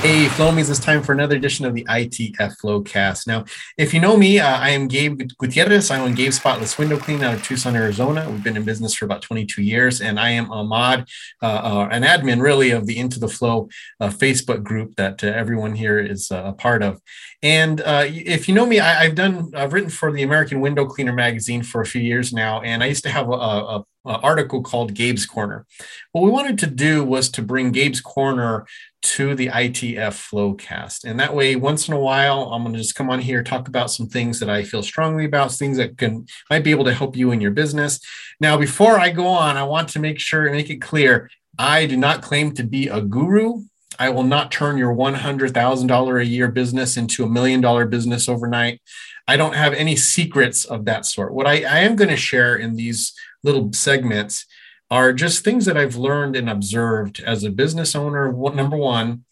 Hey, Flowmies, it's time for another edition of the ITF Flowcast. Now, if you know me, uh, I am Gabe Gutierrez. I own Gabe Spotless Window Clean out of Tucson, Arizona. We've been in business for about 22 years, and I am a mod, uh, uh, an admin really of the Into the Flow uh, Facebook group that uh, everyone here is uh, a part of. And if you know me, I, have done, I've written for the American Window Cleaner magazine for a few years now, and I used to have a, a Uh, article called Gabe's Corner. What we wanted to do was to bring Gabe's Corner to the ITF Flowcast. And that way, once in a while, I'm going to just come on here, talk about some things that I feel strongly about, things that can might be able to help you in your business. Now, before I go on, I want to make sure and make it clear I do not claim to be a guru. I will not turn your $100,000 a year business into a million dollar business overnight. I don't have any secrets of that sort. What I, I am going to share in these little segments are just things that I've learned and observed as a business owner. Number one,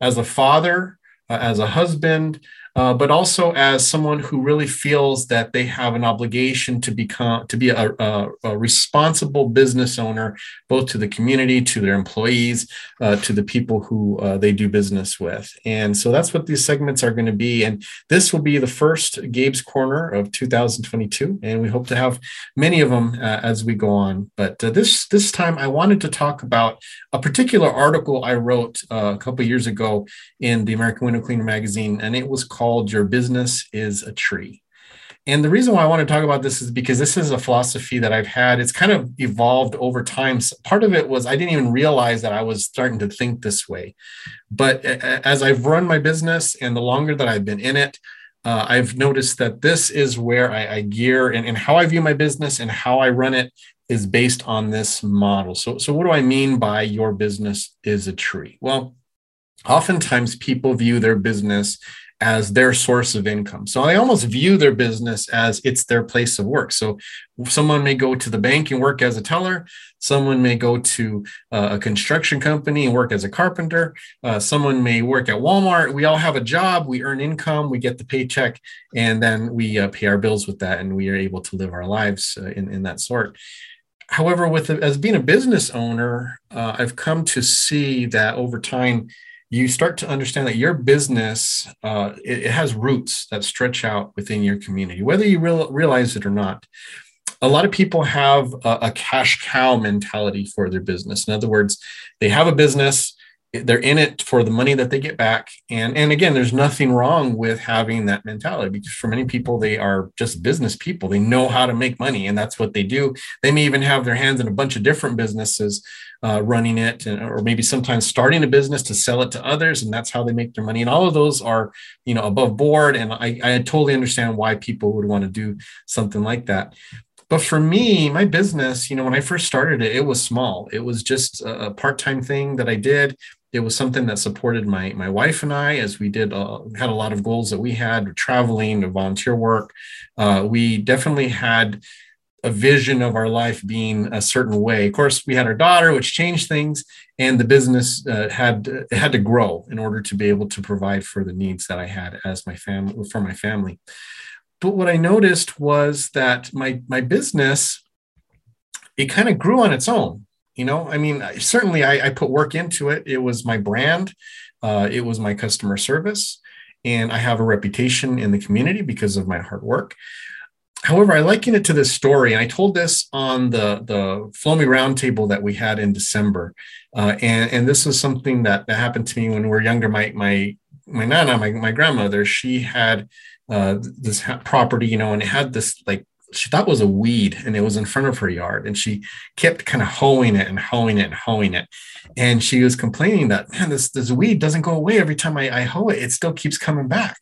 as a father, uh, as a husband, uh, but also as someone who really feels that they have an obligation to become to be a, a, a responsible business owner, both to the community, to their employees, uh, to the people who uh, they do business with. And so that's what these segments are going to be. And this will be the first Gabe's Corner of 2022, and we hope to have many of them uh, as we go on. But uh, this this time, I wanted to talk about a particular article I wrote a couple years ago in the American Window Cleaner magazine, and it was called called Your Business is a Tree. And the reason why I want to talk about this is because this is a philosophy that I've had. It's kind of evolved over time. Part of it was I didn't even realize that I was starting to think this way. But as I've run my business and the longer that I've been in it, uh, I've noticed that this is where I, I gear and, and how I view my business and how I run it is based on this model. So, so what do I mean by your business is a tree? Well, oftentimes people view their business as their source of income. So I almost view their business as it's their place of work. So someone may go to the bank and work as a teller. Someone may go to uh, a construction company and work as a carpenter. Uh, someone may work at Walmart. We all have a job. We earn income. We get the paycheck, and then we uh, pay our bills with that, and we are able to live our lives uh, in, in that sort. However, with as being a business owner, uh, I've come to see that over time you start to understand that your business uh, it, it, has roots that stretch out within your community whether you real, realize it or not. A lot of people have a, a, cash cow mentality for their business. In other words they have a business they're in it for the money that they get back. And and again there's nothing wrong with having that mentality because for many people they are just business people. They know how to make money and that's what they do. They may even have their hands in a bunch of different businesses uh, running it and, or maybe sometimes starting a business to sell it to others and that's how they make their money. And all of those are you know above board. And i, I totally understand why people would want to do something like that. But for me my business you know when i first started it it was small. It was just a, a part-time thing that i did it was something that supported my my wife and I as we did uh, had a lot of goals that we had traveling, volunteer work. Uh, we definitely had a vision of our life being a certain way. Of course, we had our daughter, which changed things, and the business uh, had had to grow in order to be able to provide for the needs that I had as my family for my family. But what I noticed was that my my business it kind of grew on its own. You know, I mean, certainly I, I put work into it. It was my brand, uh, it was my customer service, and I have a reputation in the community because of my hard work. However, I liken it to this story, and I told this on the the Flowmie Roundtable that we had in December, uh, and and this was something that, that happened to me when we were younger. My my my nana, my my grandmother, she had uh, this property, you know, and it had this like she thought was a weed and it was in front of her yard and she kept kind of hoeing it and hoeing it and hoeing it and she was complaining that man this this weed doesn't go away every time I, I hoe it it still keeps coming back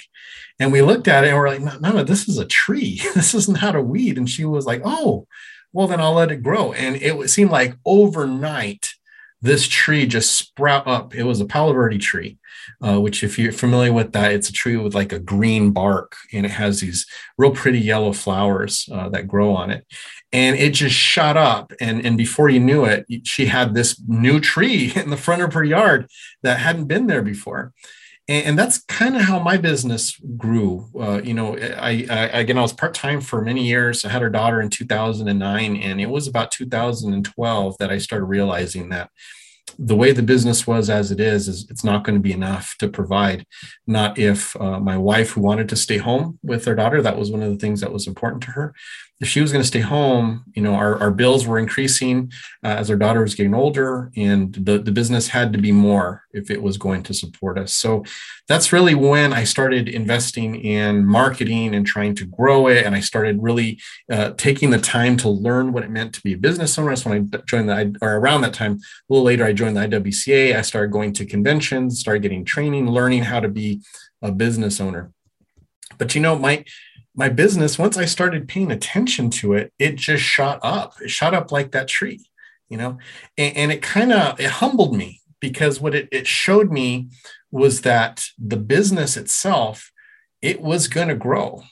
and we looked at it and we're like, no, no, this is a tree. this is not a weed. And she was like, oh, well, then I'll let it grow. And it seemed like overnight, this tree just sprout up. It was a Palo Verde tree, uh, which, if you're familiar with that, it's a tree with like a green bark and it has these real pretty yellow flowers uh, that grow on it. And it just shot up. And, and before you knew it, she had this new tree in the front of her yard that hadn't been there before and, and that's kind of how my business grew. Uh, you know, I, I, again I was part time for many years. I had our daughter in 2009, and it was about 2012 that I started realizing that the way the business was as it is, is it's not going to be enough to provide. Not if uh, my wife, who wanted to stay home with their daughter, that was one of the things that was important to her if she was going to stay home, you know, our, our bills were increasing uh, as our daughter was getting older, and the, the business had to be more if it was going to support us. So that's really when I started investing in marketing and trying to grow it. And I started really uh, taking the time to learn what it meant to be a business owner. That's when I joined the, or around that time, a little later, I joined the IWCA. I started going to conventions, started getting training, learning how to be a business owner. But you know, my my business, once I started paying attention to it, it just shot up. It shot up like that tree, you know, and, and it kind of it humbled me because what it, it showed me was that the business itself, it was going to grow.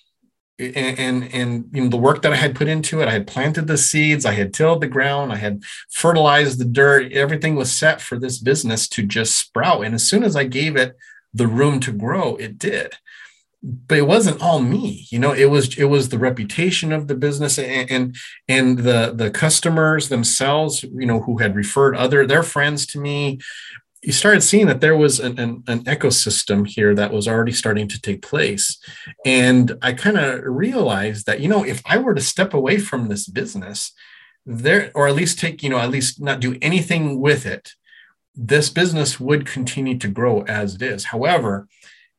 And, and and you know the work that I had put into it, I had planted the seeds, I had tilled the ground, I had fertilized the dirt. Everything was set for this business to just sprout. And as soon as I gave it the room to grow, it did but it wasn't all me you know it was it was the reputation of the business and and, and the the customers themselves you know who had referred other their friends to me. You started seeing that there was an, an, an ecosystem here that was already starting to take place. And i kind of realized that you know if i were to step away from this business there or at least take you know at least not do anything with it this business would continue to grow as it is. However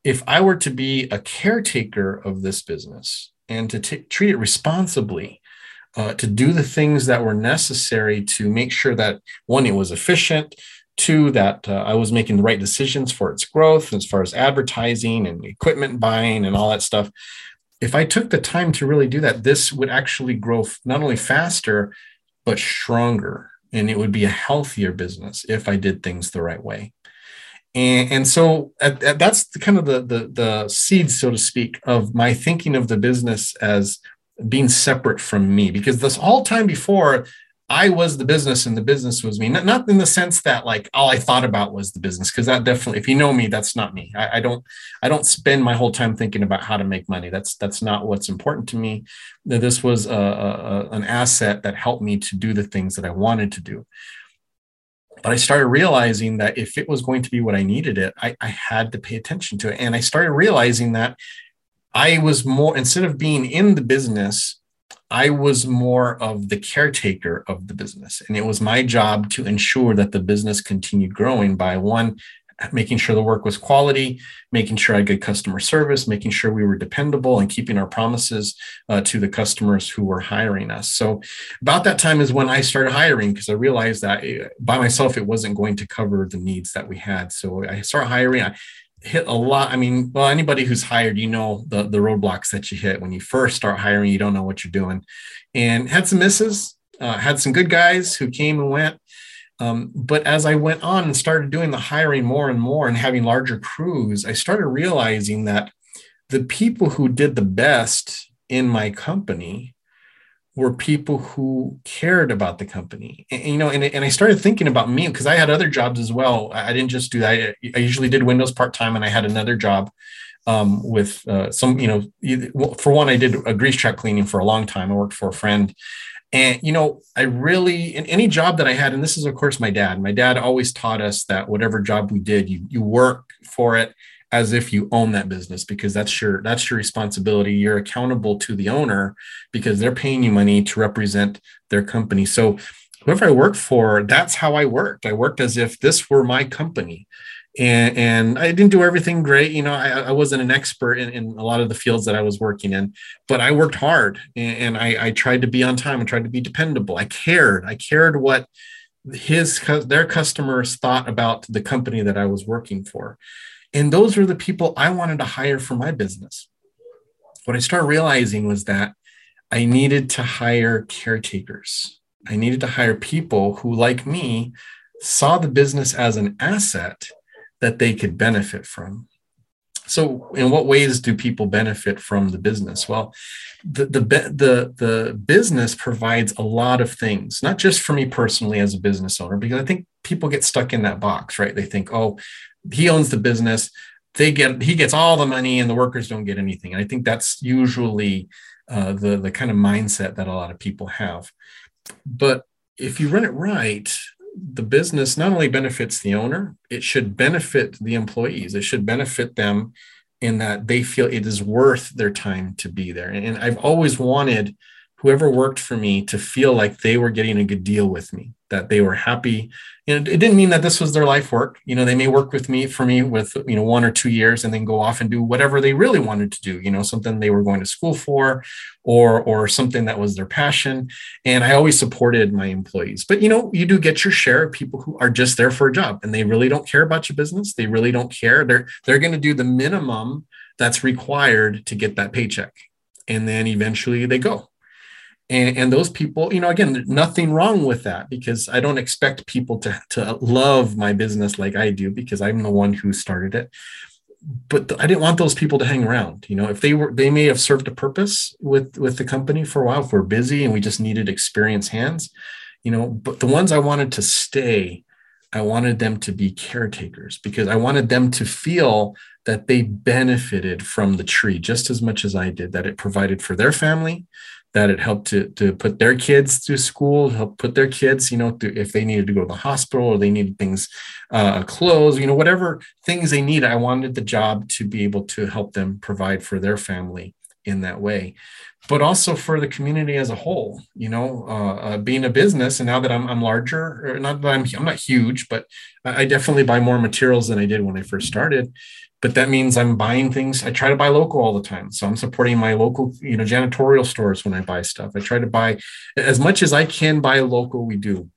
if I were to be a caretaker of this business and to t- treat it responsibly, uh, to do the things that were necessary to make sure that one, it was efficient, two, that uh, I was making the right decisions for its growth as far as advertising and equipment buying and all that stuff. If I took the time to really do that, this would actually grow not only faster, but stronger. And it would be a healthier business if I did things the right way and, and so at, at, that's kind of the, the the seed so to speak of my thinking of the business as being separate from me. Because this whole time before i was the business and the business was me. Not, not in the sense that like all i thought about was the business because that definitely if you know me that's not me. I, I, don't i don't spend my whole time thinking about how to make money. That's that's not what's important to me. This was a, a, an asset that helped me to do the things that i wanted to do but I started realizing that if it was going to be what I needed it, I, I had to pay attention to it. And I started realizing that I was more, instead of being in the business, I was more of the caretaker of the business. And it was my job to ensure that the business continued growing by one, making sure the work was quality, making sure I had good customer service, making sure we were dependable and keeping our promises uh, to the customers who were hiring us. So, about that time is when I started hiring because I realized that eh, by myself it wasn't going to cover the needs that we had. So, I started hiring. I hit a lot. I mean, well, anybody who's hired, you know the the roadblocks that you hit when you first start hiring. You don't know what you're doing, and had some misses. Uh, had some good guys who came and went um, but as I went on and started doing the hiring more and more and having larger crews, I started realizing that the people who did the best in my company were people who cared about the company. And, you know, and, and I started thinking about me because I had other jobs as well. I didn't just do that. I, I usually did Windows part time, and I had another job um, with uh, some, you know, for one, I did a grease trap cleaning for a long time. I worked for a friend and, you know, I really, in any job that I had, and this is, of course, my dad, my dad always taught us that whatever job we did, you, you work for it as if you own that business because that's your that's your responsibility. You're accountable to the owner because they're paying you money to represent their company. So whoever i worked for that's how i worked. I worked as if this were my company and, and I didn't do everything great. You know, I, I wasn't an expert in, in, a lot of the fields that I was working in, but I worked hard and, and I, I, tried to be on time and tried to be dependable. I cared. I cared what his their customers thought about the company that I was working for, and those were the people I wanted to hire for my business. What I started realizing was that I needed to hire caretakers. I needed to hire people who, like me, saw the business as an asset that they could benefit from. So, in what ways do people benefit from the business? Well, the, the, the, the business provides a lot of things, not just for me personally as a business owner, because I think people get stuck in that box, right? They think, oh, he owns the business, they get he gets all the money, and the workers don't get anything. And I think that's usually uh, the the kind of mindset that a lot of people have. But if you run it right, the business not only benefits the owner, it should benefit the employees. It should benefit them in that they feel it is worth their time to be there. And I've always wanted whoever worked for me to feel like they were getting a good deal with me, that they were happy. And it didn't mean that this was their life work. You know, they may work with me for me with, you know, one or two years and then go off and do whatever they really wanted to do, you know, something they were going to school for or or something that was their passion. And I always supported my employees. But you know, you do get your share of people who are just there for a job and they really don't care about your business. They really don't care. They're they're going to do the minimum that's required to get that paycheck. And then eventually they go and, and those people you know again nothing wrong with that because i don't expect people to, to love my business like i do because i'm the one who started it. But i didn't want those people to hang around you know if they were they may have served a purpose with with the company for a while if we're busy and we just needed experienced hands you know but the ones i wanted to stay i wanted them to be caretakers because i wanted them to feel that they benefited from the tree just as much as i did that it provided for their family that it helped to, to put their kids through school, help put their kids, you know, if they needed to go to the hospital or they needed things, uh, clothes, you know, whatever things they need. I wanted the job to be able to help them provide for their family in that way, but also for the community as a whole. You know, uh, uh, being a business, and now that I'm, I'm larger, not that I'm I'm not huge, but I definitely buy more materials than I did when I first started but that means I'm buying things. I try to buy local all the time. So I'm supporting my local, you know, janitorial stores when I buy stuff. I try to buy as much as I can buy local, we do.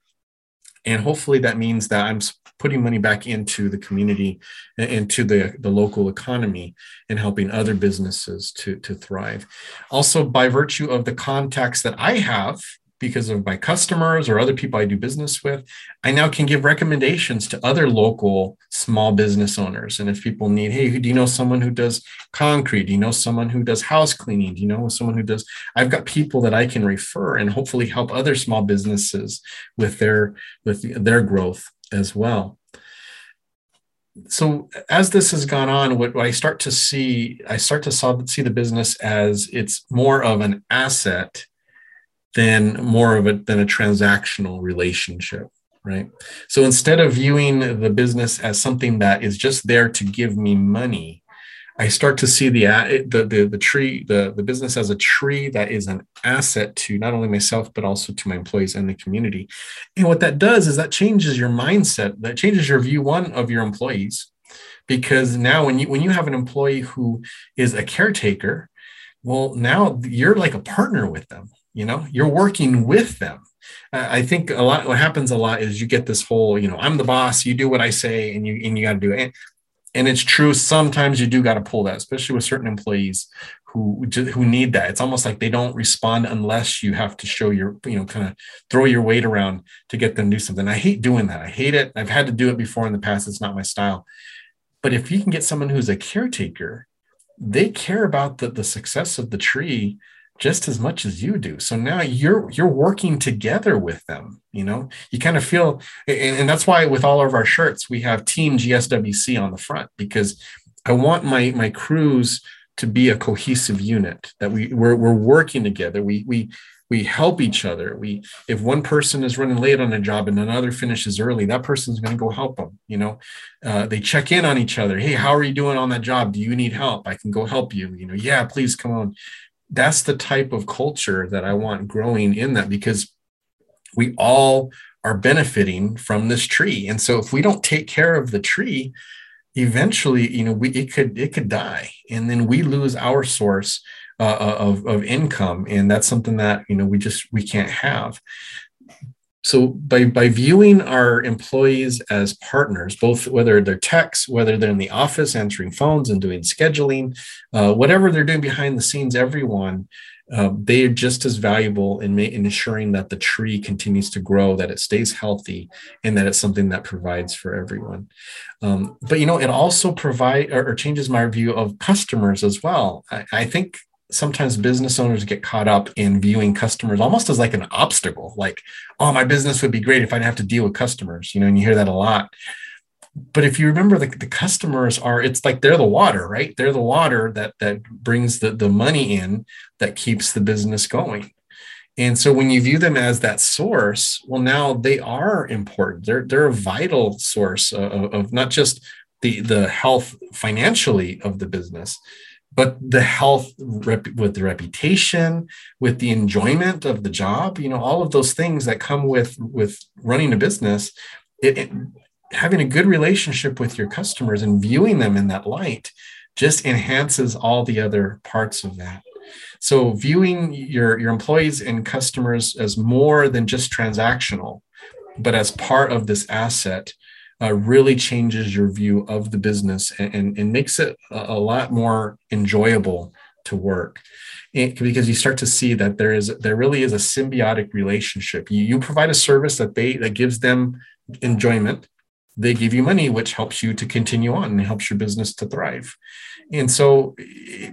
And hopefully that means that I'm putting money back into the community, into the, the local economy, and helping other businesses to, to thrive. Also, by virtue of the contacts that I have because of my customers or other people I do business with, I now can give recommendations to other local small business owners. And if people need, hey, do you know someone who does concrete? Do you know someone who does house cleaning? Do you know someone who does? I've got people that I can refer and hopefully help other small businesses with their with their growth as well so as this has gone on what, i start to see i start to see the business as it's more of an asset than more of a than a transactional relationship right? So instead of viewing the business as something that is just there to give me money i start to see the the the, the tree the, the business as a tree that is an asset to not only myself but also to my employees and the community. And what that does is that changes your mindset that changes your view one of your employees. Because now when you when you have an employee who is a caretaker well now you're like a partner with them you know you're working with them. I think a lot what happens a lot is you get this whole you know i'm the boss you do what i say and you and you got to do it. And it's true sometimes you do got to pull that especially with certain employees who who need that. It's almost like they don't respond unless you have to show your you know kind of throw your weight around to get them to do something. I hate doing that. I hate it. I've had to do it before in the past. It's not my style. But if you can get someone who's a caretaker they care about the, the success of the tree just as much as you do. So now you're you're working together with them you know? You kind of feel and, and that's why with all of our shirts we have team gswc on the front because i want my my crews to be a cohesive unit that we we're, we're working together. We we we help each other. We if one person is running late on a job and another finishes early that person's going to go help them you know? Uh, they check in on each other. Hey how are you doing on that job? Do you need help? I can go help you you know? Yeah please come on that's the type of culture that I want growing in that because we all are benefiting from this tree. And so if we don't take care of the tree, eventually, you know, we it could it could die, and then we lose our source uh, of of income, and that's something that you know we just we can't have so by by viewing our employees as partners both whether they're techs whether they're in the office answering phones and doing scheduling uh, whatever they're doing behind the scenes everyone uh, they are just as valuable in, ma- in ensuring that the tree continues to grow that it stays healthy and that it's something that provides for everyone. Um, but you know it also provide or, or, changes my view of customers as well. I, I think sometimes business owners get caught up in viewing customers almost as like an obstacle like oh my business would be great if i didn't have to deal with customers you know and you hear that a lot. But if you remember the, the customers are it's like they're the water right? They're the water that that brings the, the money in that keeps the business going. And so when you view them as that source, well, now they are important. They're they're a vital source of, of not just the the health financially of the business, but the health rep- with the reputation, with the enjoyment of the job. You know, all of those things that come with with running a business. It, it, having a good relationship with your customers and viewing them in that light just enhances all the other parts of that. So viewing your, your employees and customers as more than just transactional, but as part of this asset uh, really changes your view of the business and, and, and makes it a, a, lot more enjoyable to work. Because you start to see that there is there really is a symbiotic relationship. You, you provide a service that they that gives them enjoyment they give you money which helps you to continue on and helps your business to thrive and so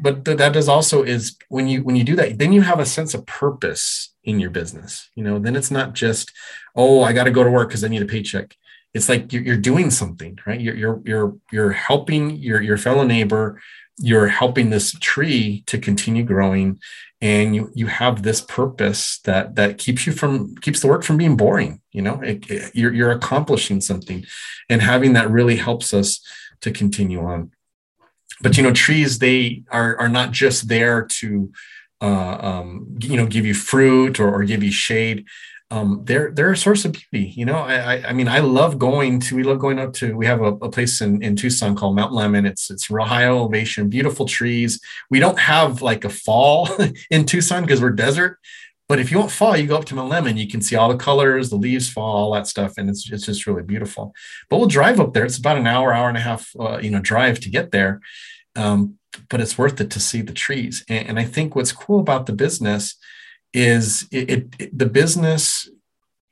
but that does also is when you when you do that then you have a sense of purpose in your business you know then it's not just oh i got to go to work because i need a paycheck it's like you're, you're doing something right? You're you're you're, you're helping your your fellow neighbor. You're helping this tree to continue growing. And you you have this purpose that that keeps you from keeps the work from being boring you know? It, it, you're, you're accomplishing something. And having that really helps us to continue on. But you know trees they are are not just there to uh, um, you know give you fruit or, or give you shade um, they're they're a source of beauty. You know, I I mean, I love going to. We love going up to. We have a, a place in, in Tucson called Mount Lemmon. It's it's real high elevation, beautiful trees. We don't have like a fall in Tucson because we're desert. But if you want fall, you go up to Mount Lemmon. You can see all the colors, the leaves fall, all that stuff, and it's it's just really beautiful. But we'll drive up there. It's about an hour, hour and a half, uh, you know, drive to get there. Um, but it's worth it to see the trees. And, and I think what's cool about the business is it, it, it, the business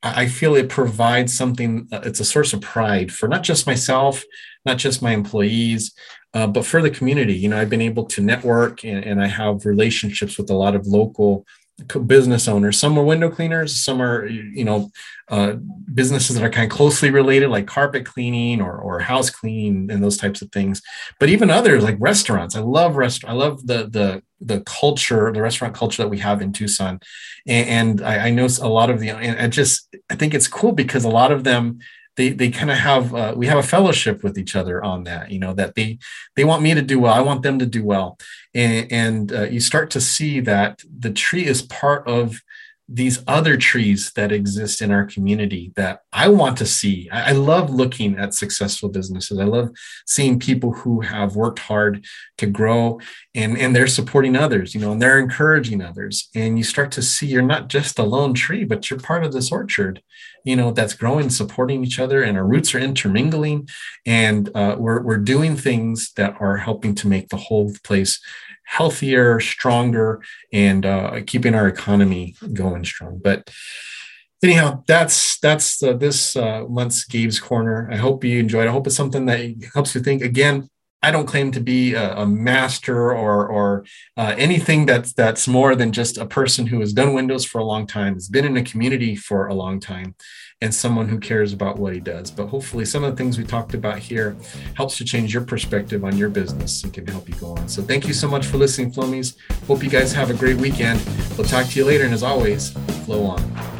i feel it provides something uh, it's a source of pride for not just myself not just my employees uh, but for the community. You know i've been able to network and, and i have relationships with a lot of local business owners. Some are window cleaners, some are you know uh, businesses that are kind of closely related, like carpet cleaning or, or house cleaning and those types of things. But even others like restaurants. I love rest. I love the the the culture, the restaurant culture that we have in Tucson, and, and I, I, know a lot of the. And I just I think it's cool because a lot of them they they kind of have uh, we have a fellowship with each other on that you know that they they want me to do well i want them to do well. And, and uh, you start to see that the tree is part of these other trees that exist in our community that I want to see. I, love looking at successful businesses. I love seeing people who have worked hard to grow and, and they're supporting others, you know, and they're encouraging others. And you start to see you're not just a lone tree, but you're part of this orchard, you know, that's growing, supporting each other, and our roots are intermingling. And uh, we're, we're doing things that are helping to make the whole place healthier, stronger, and uh, keeping our economy going strong. But anyhow, that's that's uh, this uh, month's Gabe's Corner. I hope you enjoyed. I hope it's something that helps you think. Again, I don't claim to be a, a master or or uh, anything that's that's more than just a person who has done Windows for a long time, has been in a community for a long time, and someone who cares about what he does. But hopefully, some of the things we talked about here helps to change your perspective on your business and can help you go on. So thank you so much for listening, Flowmies. Hope you guys have a great weekend. We'll talk to you later, and as always, flow on.